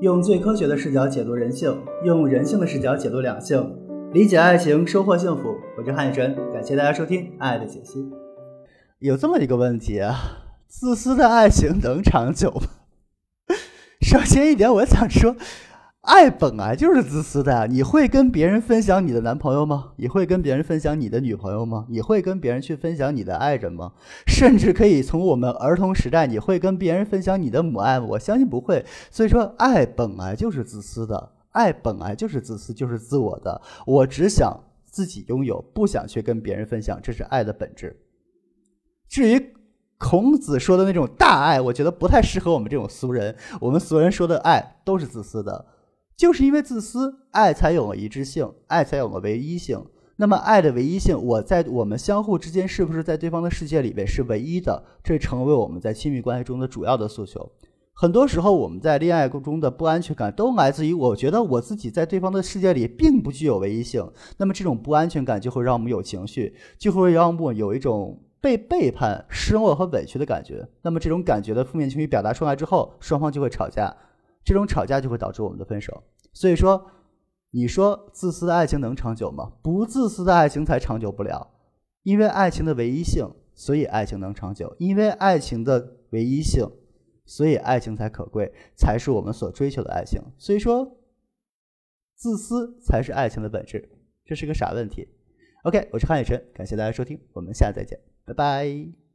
用最科学的视角解读人性，用人性的视角解读两性，理解爱情，收获幸福。我是汉宇晨，感谢大家收听《爱的解析》。有这么一个问题啊，自私的爱情能长久吗？首先一点，我想说。爱本来就是自私的呀！你会跟别人分享你的男朋友吗？你会跟别人分享你的女朋友吗？你会跟别人去分享你的爱人吗？甚至可以从我们儿童时代，你会跟别人分享你的母爱吗？我相信不会。所以说，爱本来就是自私的，爱本来就是自私，就是自我的。我只想自己拥有，不想去跟别人分享，这是爱的本质。至于孔子说的那种大爱，我觉得不太适合我们这种俗人。我们俗人说的爱都是自私的。就是因为自私，爱才有了一致性，爱才有了唯一性。那么，爱的唯一性，我在我们相互之间是不是在对方的世界里面是唯一的？这成为我们在亲密关系中的主要的诉求。很多时候，我们在恋爱中的不安全感都来自于我觉得我自己在对方的世界里并不具有唯一性。那么，这种不安全感就会让我们有情绪，就会让我们有一种被背叛、失落和委屈的感觉。那么，这种感觉的负面情绪表达出来之后，双方就会吵架。这种吵架就会导致我们的分手，所以说，你说自私的爱情能长久吗？不自私的爱情才长久不了，因为爱情的唯一性，所以爱情能长久；因为爱情的唯一性，所以爱情才可贵，才是我们所追求的爱情。所以说，自私才是爱情的本质，这是个傻问题。OK，我是韩雨辰，感谢大家收听，我们下次再见，拜拜。